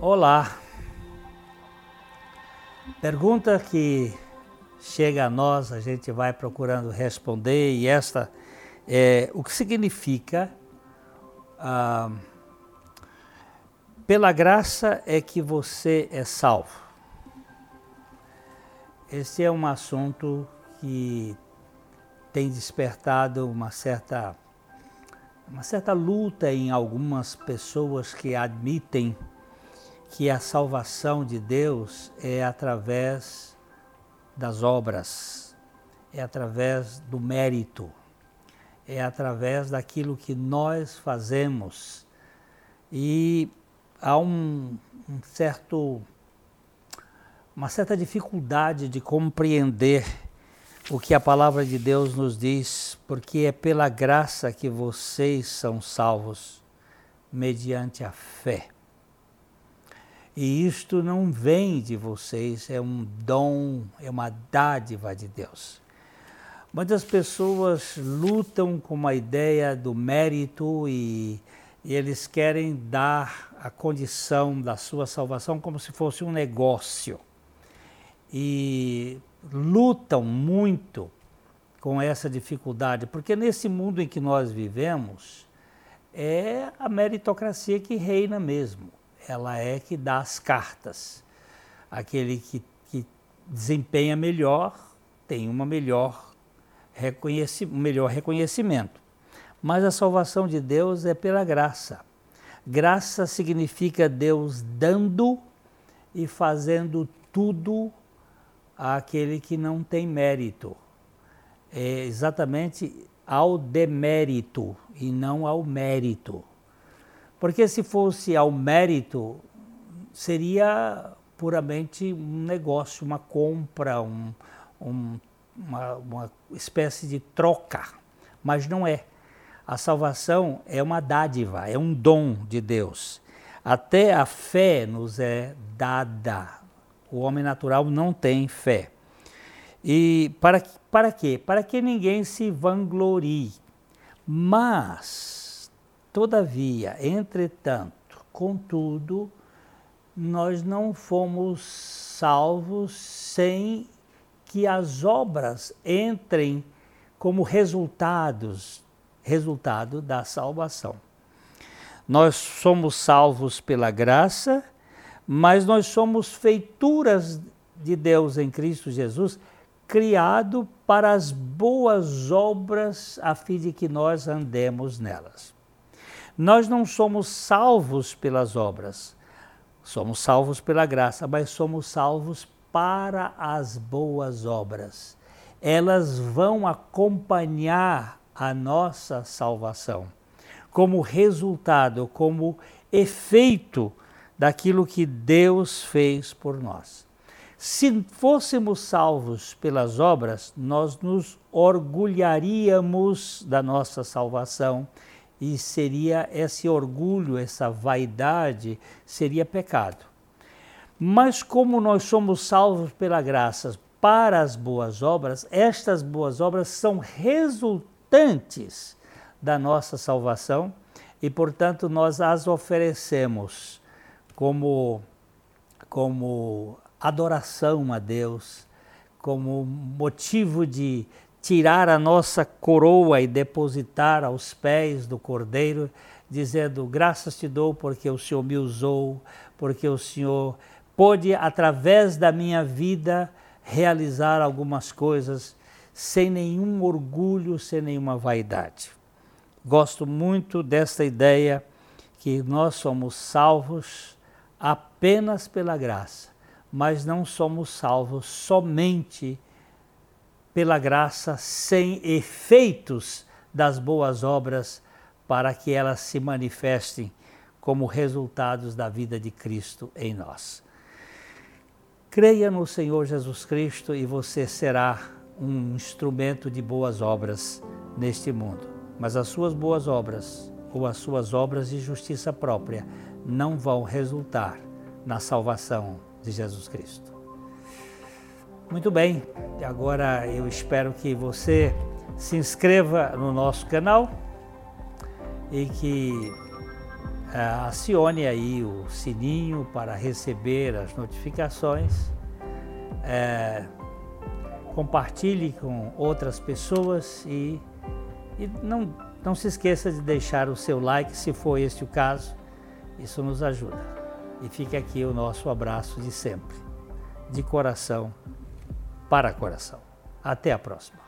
Olá. Pergunta que chega a nós, a gente vai procurando responder, e esta é o que significa ah, pela graça é que você é salvo. Esse é um assunto que tem despertado uma certa uma certa luta em algumas pessoas que admitem que a salvação de Deus é através das obras, é através do mérito, é através daquilo que nós fazemos. E há um, um certo, uma certa dificuldade de compreender o que a palavra de Deus nos diz, porque é pela graça que vocês são salvos, mediante a fé. E isto não vem de vocês, é um dom, é uma dádiva de Deus. Muitas pessoas lutam com a ideia do mérito e, e eles querem dar a condição da sua salvação como se fosse um negócio. E lutam muito com essa dificuldade, porque nesse mundo em que nós vivemos, é a meritocracia que reina mesmo ela é que dá as cartas. Aquele que, que desempenha melhor tem uma melhor reconheci, melhor reconhecimento. Mas a salvação de Deus é pela graça. Graça significa Deus dando e fazendo tudo àquele que não tem mérito. É exatamente ao demérito e não ao mérito. Porque se fosse ao mérito, seria puramente um negócio, uma compra, um, um, uma, uma espécie de troca. Mas não é. A salvação é uma dádiva, é um dom de Deus. Até a fé nos é dada. O homem natural não tem fé. E para, para quê? Para que ninguém se vanglorie. Mas Todavia, entretanto, contudo, nós não fomos salvos sem que as obras entrem como resultados, resultado da salvação. Nós somos salvos pela graça, mas nós somos feituras de Deus em Cristo Jesus, criado para as boas obras a fim de que nós andemos nelas. Nós não somos salvos pelas obras, somos salvos pela graça, mas somos salvos para as boas obras. Elas vão acompanhar a nossa salvação como resultado, como efeito daquilo que Deus fez por nós. Se fôssemos salvos pelas obras, nós nos orgulharíamos da nossa salvação e seria esse orgulho, essa vaidade, seria pecado. Mas como nós somos salvos pela graça para as boas obras, estas boas obras são resultantes da nossa salvação e, portanto, nós as oferecemos como como adoração a Deus, como motivo de tirar a nossa coroa e depositar aos pés do Cordeiro, dizendo: Graças te dou porque o Senhor me usou, porque o Senhor pôde, através da minha vida, realizar algumas coisas sem nenhum orgulho, sem nenhuma vaidade. Gosto muito desta ideia que nós somos salvos apenas pela graça, mas não somos salvos somente pela graça, sem efeitos das boas obras, para que elas se manifestem como resultados da vida de Cristo em nós. Creia no Senhor Jesus Cristo e você será um instrumento de boas obras neste mundo. Mas as suas boas obras ou as suas obras de justiça própria não vão resultar na salvação de Jesus Cristo. Muito bem, agora eu espero que você se inscreva no nosso canal e que uh, acione aí o sininho para receber as notificações. Uh, compartilhe com outras pessoas e, e não, não se esqueça de deixar o seu like se for este o caso. Isso nos ajuda. E fica aqui o nosso abraço de sempre, de coração para coração. Até a próxima.